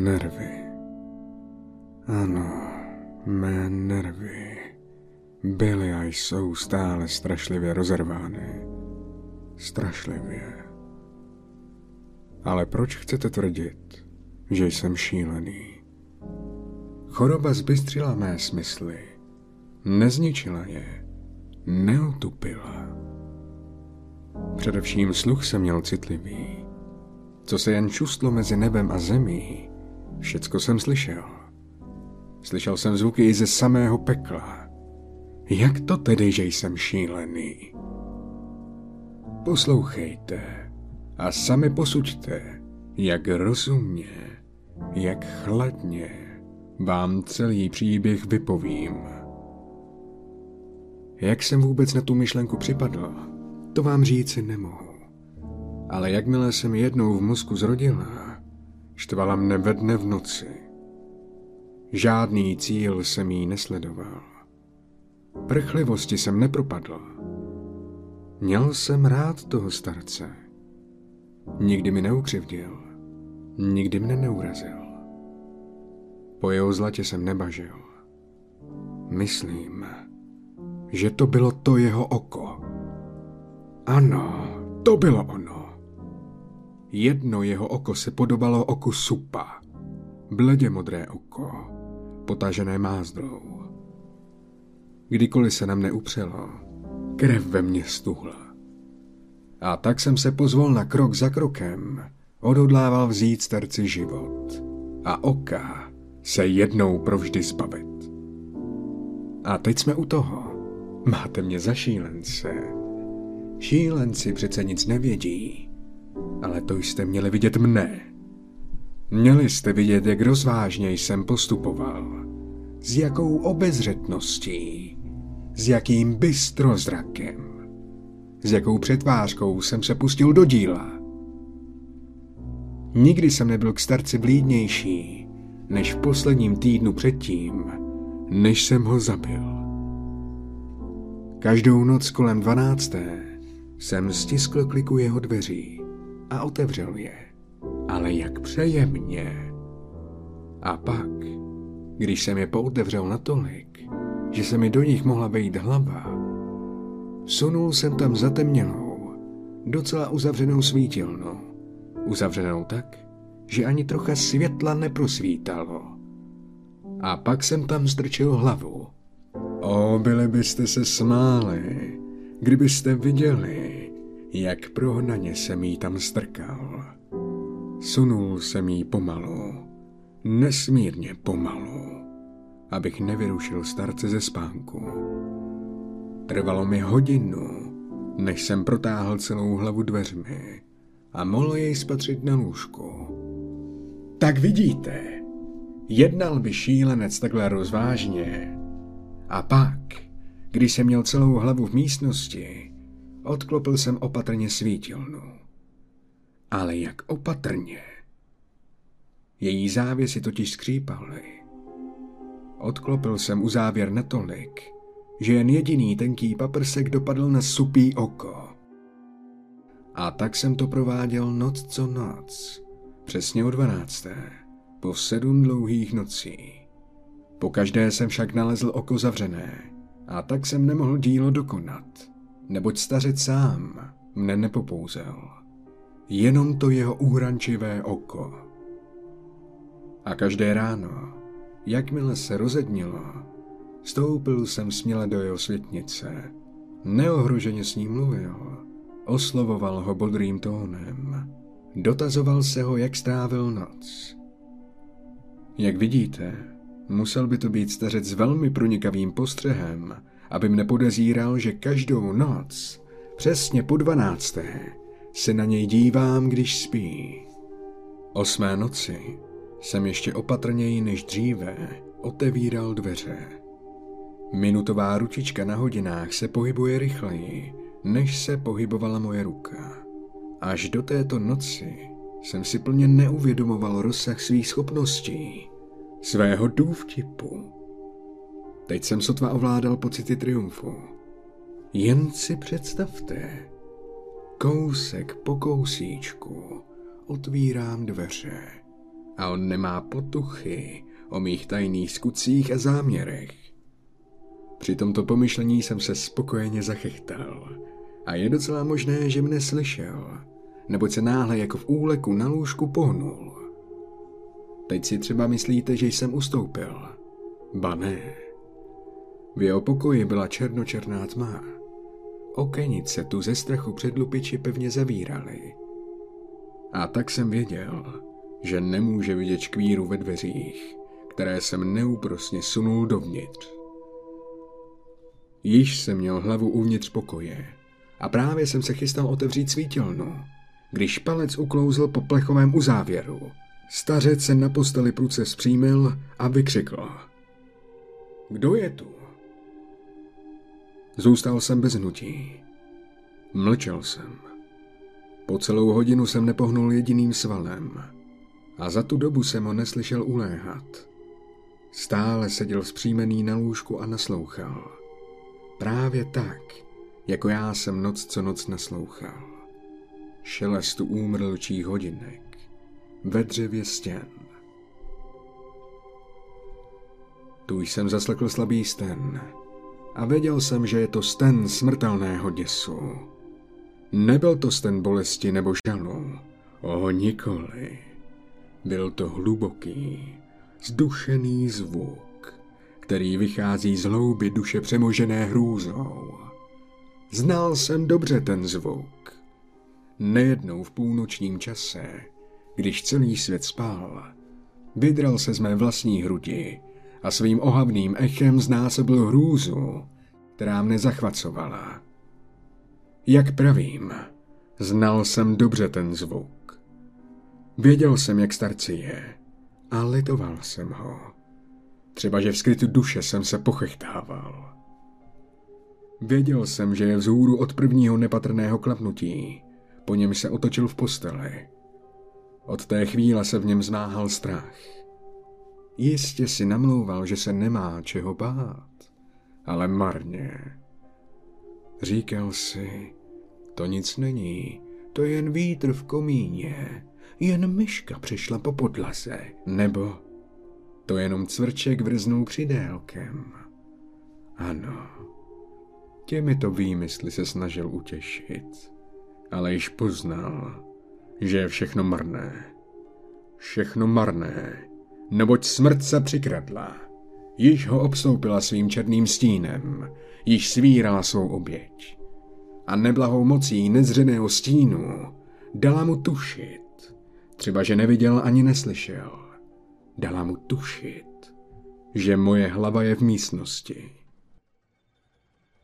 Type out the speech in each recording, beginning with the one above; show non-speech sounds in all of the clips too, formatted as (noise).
Nervy. Ano, mé nervy byly a jsou stále strašlivě rozervány. Strašlivě. Ale proč chcete tvrdit, že jsem šílený? Choroba zbystřila mé smysly. Nezničila je. Neutupila. Především sluch jsem měl citlivý. Co se jen čustlo mezi nebem a zemí, všecko jsem slyšel. Slyšel jsem zvuky i ze samého pekla. Jak to tedy, že jsem šílený? Poslouchejte a sami posuďte, jak rozumně, jak chladně vám celý příběh vypovím. Jak jsem vůbec na tu myšlenku připadl, to vám říci nemohu. Ale jakmile jsem jednou v mozku zrodila, štvala mne ve dne v noci. Žádný cíl jsem jí nesledoval. Prchlivosti jsem nepropadl. Měl jsem rád toho starce. Nikdy mi neukřivdil. Nikdy mne neurazil. Po jeho zlatě jsem nebažil. Myslím, že to bylo to jeho oko. Ano, to bylo ono. Jedno jeho oko se podobalo oku supa. Bledě modré oko, potažené mázdrou. Kdykoliv se na mne upřelo, krev ve mně stuhla. A tak jsem se pozvol na krok za krokem, odhodlával vzít starci život. A oka se jednou provždy zbavit. A teď jsme u toho. Máte mě za šílence. Šílenci přece nic nevědí. Ale to jste měli vidět mne. Měli jste vidět, jak rozvážně jsem postupoval. S jakou obezřetností. S jakým bystrozrakem. S jakou přetvářkou jsem se pustil do díla. Nikdy jsem nebyl k starci blídnější, než v posledním týdnu předtím, než jsem ho zabil. Každou noc kolem dvanácté jsem stiskl kliku jeho dveří a otevřel je, ale jak přejemně. A pak, když jsem je pootevřel natolik, že se mi do nich mohla vejít hlava, sunul jsem tam zatemněnou, docela uzavřenou svítilnu. Uzavřenou tak, že ani trocha světla neprosvítalo. A pak jsem tam strčil hlavu. O, byli byste se smáli, kdybyste viděli, jak prohnaně jsem jí tam strkal. Sunul jsem jí pomalu, nesmírně pomalu, abych nevyrušil starce ze spánku. Trvalo mi hodinu, než jsem protáhl celou hlavu dveřmi a mohl jej spatřit na lůžku. Tak vidíte, jednal by šílenec takhle rozvážně. A pak, když jsem měl celou hlavu v místnosti, odklopil jsem opatrně svítilnu. Ale jak opatrně. Její závěsy totiž skřípaly. Odklopil jsem uzávěr natolik, že jen jediný tenký paprsek dopadl na supý oko. A tak jsem to prováděl noc co noc Přesně o dvanácté, po sedm dlouhých nocí. Po každé jsem však nalezl oko zavřené a tak jsem nemohl dílo dokonat, neboť stařec sám mne nepopouzel. Jenom to jeho uhrančivé oko. A každé ráno, jakmile se rozednilo, stoupil jsem směle do jeho světnice. Neohroženě s ním mluvil, oslovoval ho bodrým tónem Dotazoval se ho, jak strávil noc. Jak vidíte, musel by to být stařec s velmi pronikavým postřehem, aby mne podezíral, že každou noc, přesně po dvanácté, se na něj dívám, když spí. Osmé noci jsem ještě opatrněji než dříve otevíral dveře. Minutová ručička na hodinách se pohybuje rychleji, než se pohybovala moje ruka. Až do této noci jsem si plně neuvědomoval rozsah svých schopností, svého důvtipu. Teď jsem sotva ovládal pocity triumfu. Jen si představte, kousek po kousíčku otvírám dveře a on nemá potuchy o mých tajných skutcích a záměrech. Při tomto pomyšlení jsem se spokojeně zachechtal a je docela možné, že mne slyšel, neboť se náhle jako v úleku na lůžku pohnul. Teď si třeba myslíte, že jsem ustoupil. Ba ne. V jeho pokoji byla černočerná tma. Okenice tu ze strachu před lupiči pevně zavíraly. A tak jsem věděl, že nemůže vidět škvíru ve dveřích, které jsem neúprosně sunul dovnitř. Již jsem měl hlavu uvnitř pokoje a právě jsem se chystal otevřít svítilnu, když palec uklouzl po plechovém uzávěru. Stařec se na posteli pruce zpřímil a vykřikl. Kdo je tu? Zůstal jsem bez hnutí. Mlčel jsem. Po celou hodinu jsem nepohnul jediným svalem a za tu dobu jsem ho neslyšel uléhat. Stále seděl vzpřímený na lůžku a naslouchal. Právě tak, jako já jsem noc co noc naslouchal. Šelestu úmrlčích hodinek ve dřevě stěn. Tu jsem zaslekl slabý sten a věděl jsem, že je to sten smrtelného děsu. Nebyl to sten bolesti nebo žalu, o nikoli. Byl to hluboký, zdušený zvuk, který vychází z hlouby duše přemožené hrůzou. Znal jsem dobře ten zvuk. Nejednou v půlnočním čase, když celý svět spal, vydral se z mé vlastní hrudi a svým ohavným echem znásobil hrůzu, která mne zachvacovala. Jak pravím, znal jsem dobře ten zvuk. Věděl jsem, jak starci je a litoval jsem ho. Třeba, že v skrytu duše jsem se pochechtával. Věděl jsem, že je vzhůru od prvního nepatrného klapnutí, po něm se otočil v posteli. Od té chvíle se v něm zmáhal strach. Jistě si namlouval, že se nemá čeho bát, ale marně. Říkal si, to nic není, to je jen vítr v komíně, jen myška přešla po podlaze, nebo to jenom cvrček vrznul křidélkem. Ano, těmito výmysly se snažil utěšit, ale již poznal, že je všechno marné. Všechno marné, neboť smrt se přikradla. Již ho obstoupila svým černým stínem, již svírala svou oběť. A neblahou mocí nezřeného stínu dala mu tušit, třeba že neviděl ani neslyšel, dala mu tušit, že moje hlava je v místnosti.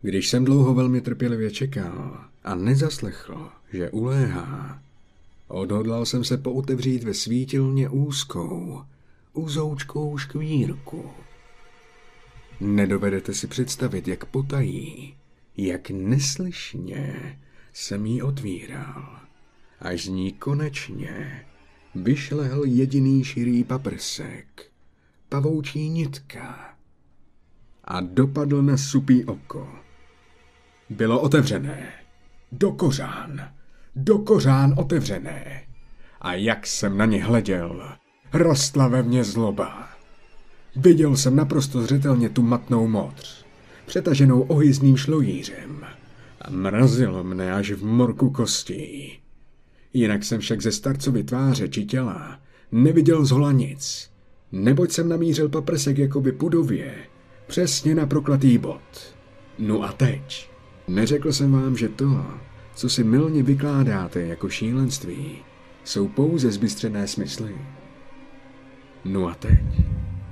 Když jsem dlouho velmi trpělivě čekal a nezaslechl, že uléhá, odhodlal jsem se poutevřít ve svítilně úzkou, uzoučkou škvírku. Nedovedete si představit, jak potají, jak neslyšně jsem jí otvíral, až z ní konečně vyšlehl jediný širý paprsek, pavoučí nitka a dopadl na supý oko. Bylo otevřené. Do kořán. Do kořán otevřené. A jak jsem na ně hleděl, rostla ve mně zloba. Viděl jsem naprosto zřetelně tu matnou modř, přetaženou ohyzným šlojířem a mrazilo mne až v morku kostí. Jinak jsem však ze starcovy tváře či těla neviděl zhola nic, neboť jsem namířil paprsek jakoby pudově, přesně na proklatý bod. No a teď. Neřekl jsem vám, že to, co si milně vykládáte jako šílenství, jsou pouze zbystřené smysly. No a teď,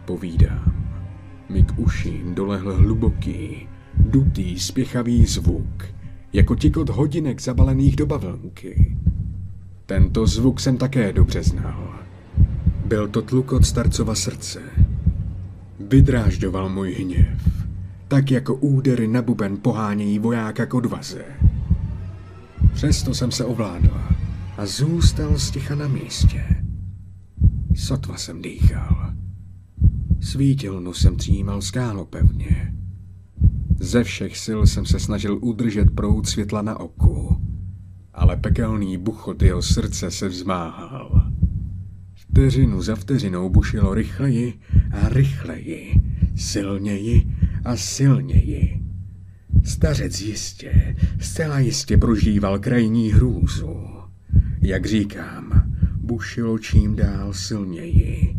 povídám, mi k uším dolehl hluboký, dutý, spěchavý zvuk, jako tikot hodinek zabalených do bavlnky. Tento zvuk jsem také dobře znal. Byl to tlukot starcova srdce. Vydrážďoval můj hněv, tak jako údery na buben pohánějí vojáka k odvaze. Přesto jsem se ovládla a zůstal sticha na místě. Sotva jsem dýchal. Svítilnu jsem třímal skálopevně. Ze všech sil jsem se snažil udržet proud světla na oku, ale pekelný buchot jeho srdce se vzmáhal. Vteřinu za vteřinou bušilo rychleji a rychleji, silněji a silněji. Stařec jistě, zcela jistě prožíval krajní hrůzu. Jak říkám, bušilo čím dál silněji.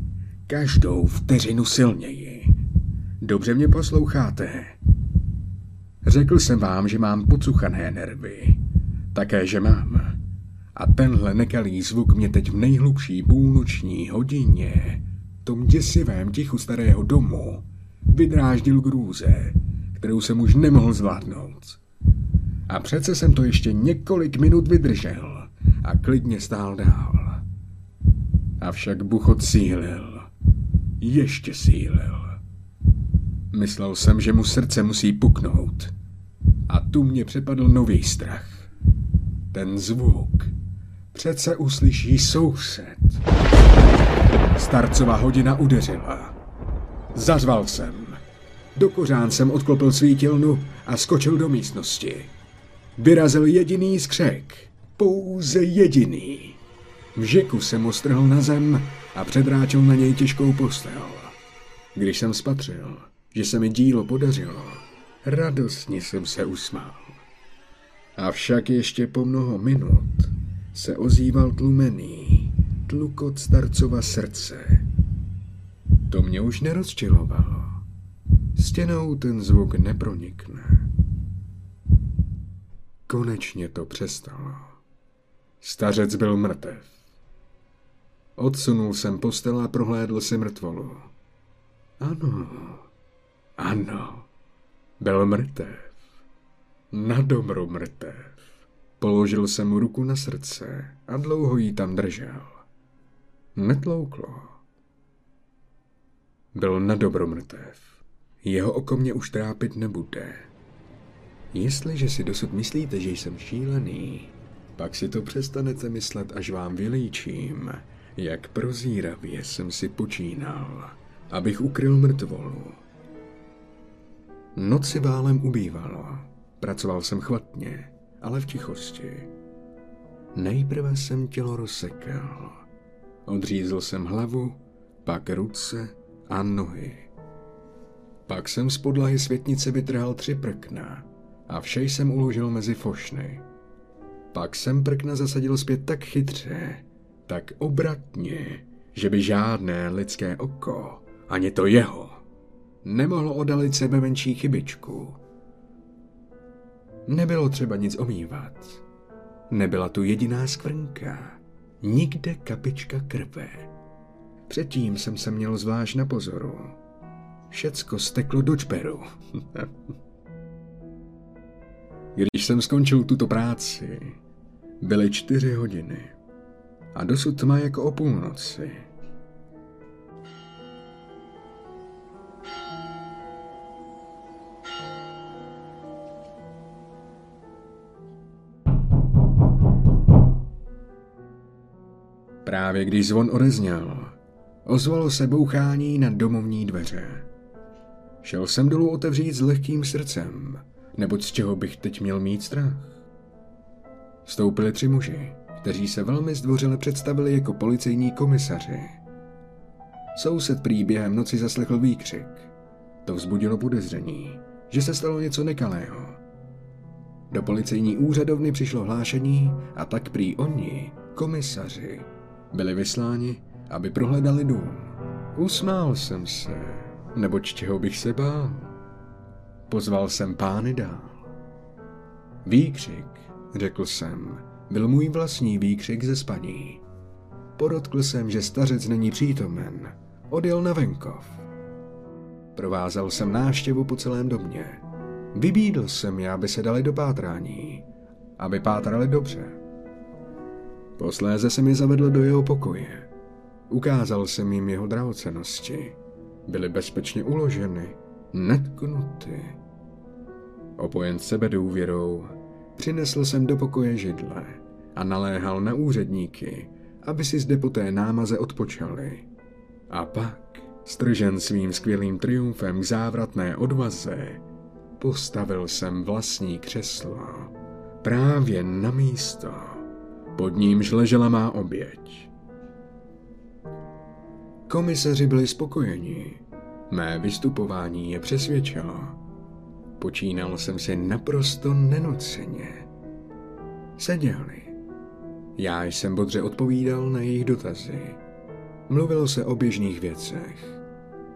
Každou vteřinu silněji. Dobře mě posloucháte. Řekl jsem vám, že mám pocuchané nervy. Také, že mám. A tenhle nekalý zvuk mě teď v nejhlubší půlnoční hodině, tom děsivém tichu starého domu, vydráždil grůze, kterou jsem už nemohl zvládnout. A přece jsem to ještě několik minut vydržel a klidně stál dál. Avšak buchot sílil. Ještě sílil. Myslel jsem, že mu srdce musí puknout. A tu mě přepadl nový strach. Ten zvuk přece uslyší soused. Starcová hodina udeřila. Zařval jsem. Do kořán jsem odklopil svítilnu a skočil do místnosti. Vyrazil jediný skřek. Pouze jediný. V jsem mu strhl na zem a předráčil na něj těžkou postel. Když jsem spatřil, že se mi dílo podařilo, radostně jsem se usmál. Avšak ještě po mnoho minut se ozýval tlumený tlukot starcova srdce. To mě už nerozčilovalo. Stěnou ten zvuk nepronikne. Konečně to přestalo. Stařec byl mrtev. Odsunul jsem postel a prohlédl si mrtvolu. Ano, ano, byl mrtev. Na dobro mrtev. Položil jsem mu ruku na srdce a dlouho jí tam držel. Netlouklo. Byl na dobro mrtev. Jeho oko mě už trápit nebude. Jestliže si dosud myslíte, že jsem šílený, pak si to přestanete myslet, až vám vylíčím, jak prozíravě jsem si počínal, abych ukryl mrtvolu. Noci válem ubývalo. Pracoval jsem chvatně, ale v tichosti. Nejprve jsem tělo rozsekal. Odřízl jsem hlavu, pak ruce a nohy. Pak jsem z podlahy světnice vytrhal tři prkna a vše jsem uložil mezi fošny. Pak jsem prkna zasadil zpět tak chytře, tak obratně, že by žádné lidské oko, ani to jeho, nemohlo odalit sebe menší chybičku. Nebylo třeba nic omývat. Nebyla tu jediná skvrnka. Nikde kapička krve. Předtím jsem se měl zvlášť na pozoru. Všecko steklo do čperu. (laughs) Když jsem skončil tuto práci, byly čtyři hodiny a dosud tma jako o půlnoci. Právě když zvon odezněl, ozvalo se bouchání na domovní dveře. Šel jsem dolů otevřít s lehkým srdcem, neboť z čeho bych teď měl mít strach. Vstoupili tři muži, kteří se velmi zdvořile představili jako policejní komisaři. Soused prý během noci zaslechl výkřik. To vzbudilo podezření, že se stalo něco nekalého. Do policejní úřadovny přišlo hlášení a tak prý oni, komisaři, byli vysláni, aby prohledali dům. Usmál jsem se, neboť čeho bych se bál. Pozval jsem pány dál. Výkřik, řekl jsem, byl můj vlastní výkřik ze spaní. Podotkl jsem, že stařec není přítomen. Odjel na venkov. Provázal jsem návštěvu po celém domě. Vybídl jsem je, aby se dali do pátrání. Aby pátrali dobře. Posléze se mi zavedl do jeho pokoje. Ukázal jsem jim jeho drahocenosti. Byly bezpečně uloženy, netknuty. Opojen sebe důvěrou, přinesl jsem do pokoje židle a naléhal na úředníky, aby si zde po té námaze odpočali. A pak, stržen svým skvělým triumfem k závratné odvaze, postavil jsem vlastní křeslo právě na místo, pod nímž ležela má oběť. Komisaři byli spokojeni. Mé vystupování je přesvědčilo. Počínal jsem si naprosto nenuceně. Seděli. Já jsem bodře odpovídal na jejich dotazy. Mluvilo se o běžných věcech.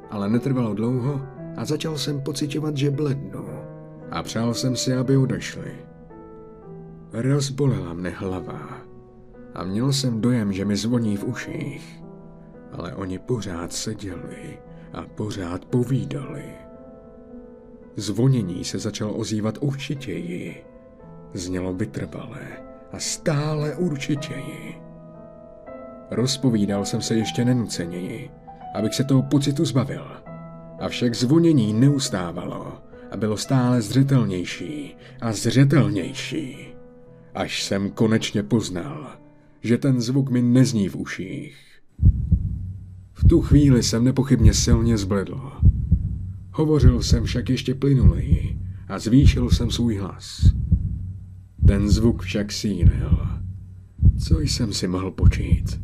Ale netrvalo dlouho a začal jsem pocitovat, že blednu. A přál jsem si, aby odešli. Rozbolela mne hlava a měl jsem dojem, že mi zvoní v uších. Ale oni pořád seděli a pořád povídali. Zvonění se začalo ozývat určitěji. Znělo vytrvalé a stále určitěji. Rozpovídal jsem se ještě nenuceněji, abych se toho pocitu zbavil. Avšak zvonění neustávalo a bylo stále zřetelnější a zřetelnější. Až jsem konečně poznal, že ten zvuk mi nezní v uších. V tu chvíli jsem nepochybně silně zbledl. Hovořil jsem však ještě plynuleji a zvýšil jsem svůj hlas. Ten zvuk však sílil. Co jsem si mohl počít?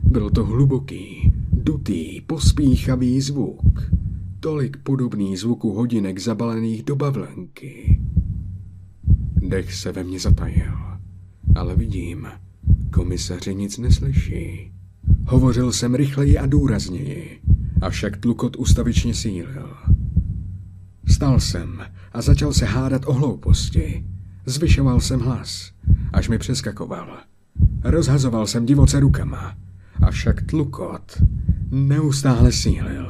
Byl to hluboký, dutý, pospíchavý zvuk. Tolik podobný zvuku hodinek zabalených do bavlenky. Dech se ve mně zatajil, ale vidím, komisaři nic neslyší. Hovořil jsem rychleji a důrazněji, avšak tlukot ustavičně sílil. Stal jsem a začal se hádat o hlouposti. Zvyšoval jsem hlas, až mi přeskakoval. Rozhazoval jsem divoce rukama, avšak tlukot neustále sílil.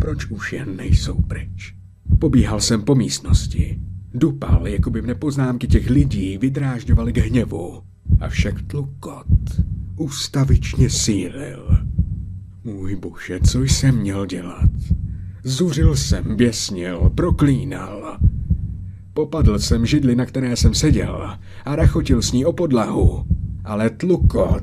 Proč už jen nejsou pryč? Pobíhal jsem po místnosti. Dupal, jako by mne poznámky těch lidí vydrážďovaly k hněvu. Avšak tlukot ustavičně sílil. Můj bože, co jsem měl dělat? Zuřil jsem, běsnil, proklínal. Popadl jsem židli, na které jsem seděl a rachotil s ní o podlahu. Ale tlukot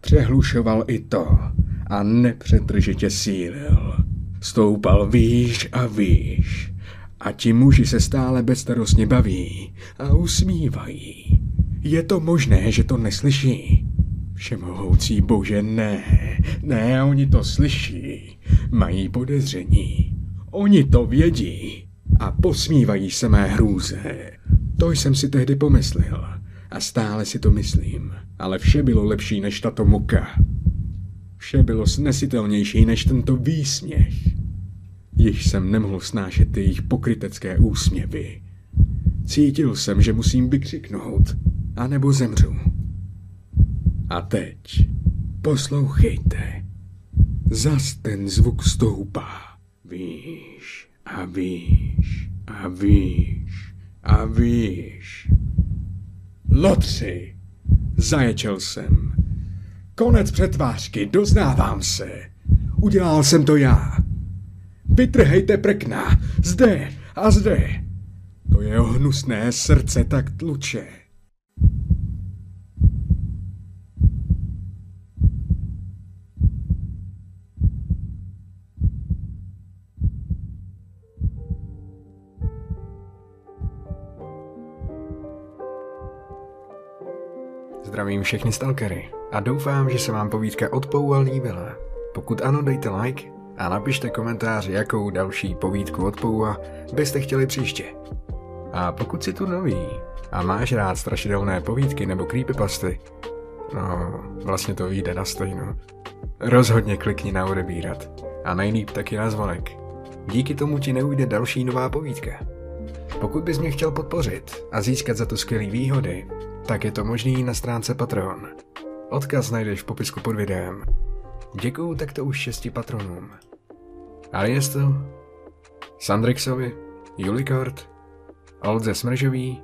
přehlušoval i to a nepřetržitě sílil. Stoupal výš a výš a ti muži se stále bezstarostně baví a usmívají. Je to možné, že to neslyší? Všemohoucí bože, ne, ne, oni to slyší, mají podezření. Oni to vědí a posmívají se mé hrůze. To jsem si tehdy pomyslel a stále si to myslím, ale vše bylo lepší než tato muka. Vše bylo snesitelnější než tento výsměch. Již jsem nemohl snášet jejich pokrytecké úsměvy. Cítil jsem, že musím vykřiknout, anebo zemřu. A teď poslouchejte. Zas ten zvuk stoupá. Víš a víš a víš a víš. Lotři, zaječel jsem. Konec přetvářky, doznávám se. Udělal jsem to já. Vytrhejte prkna, zde a zde. To jeho hnusné srdce tak tluče. Zdravím všechny stalkery a doufám, že se vám povídka od Poua líbila. Pokud ano, dejte like a napište komentář, jakou další povídku od Poua byste chtěli příště. A pokud si tu nový a máš rád strašidelné povídky nebo creepypasty, no, vlastně to vyjde na stejno, rozhodně klikni na odebírat a nejlíp taky na zvonek. Díky tomu ti neujde další nová povídka. Pokud bys mě chtěl podpořit a získat za to skvělé výhody, tak je to možný na stránce Patreon. Odkaz najdeš v popisku pod videem. Děkuju takto už šesti patronům. Aliesto, Sandrixovi, Julikort, Oldze Smržový,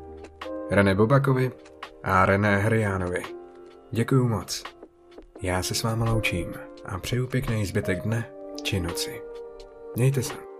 René Bobakovi a René Hriánovi. Děkuju moc. Já se s váma loučím a přeju pěkný zbytek dne či noci. Mějte se.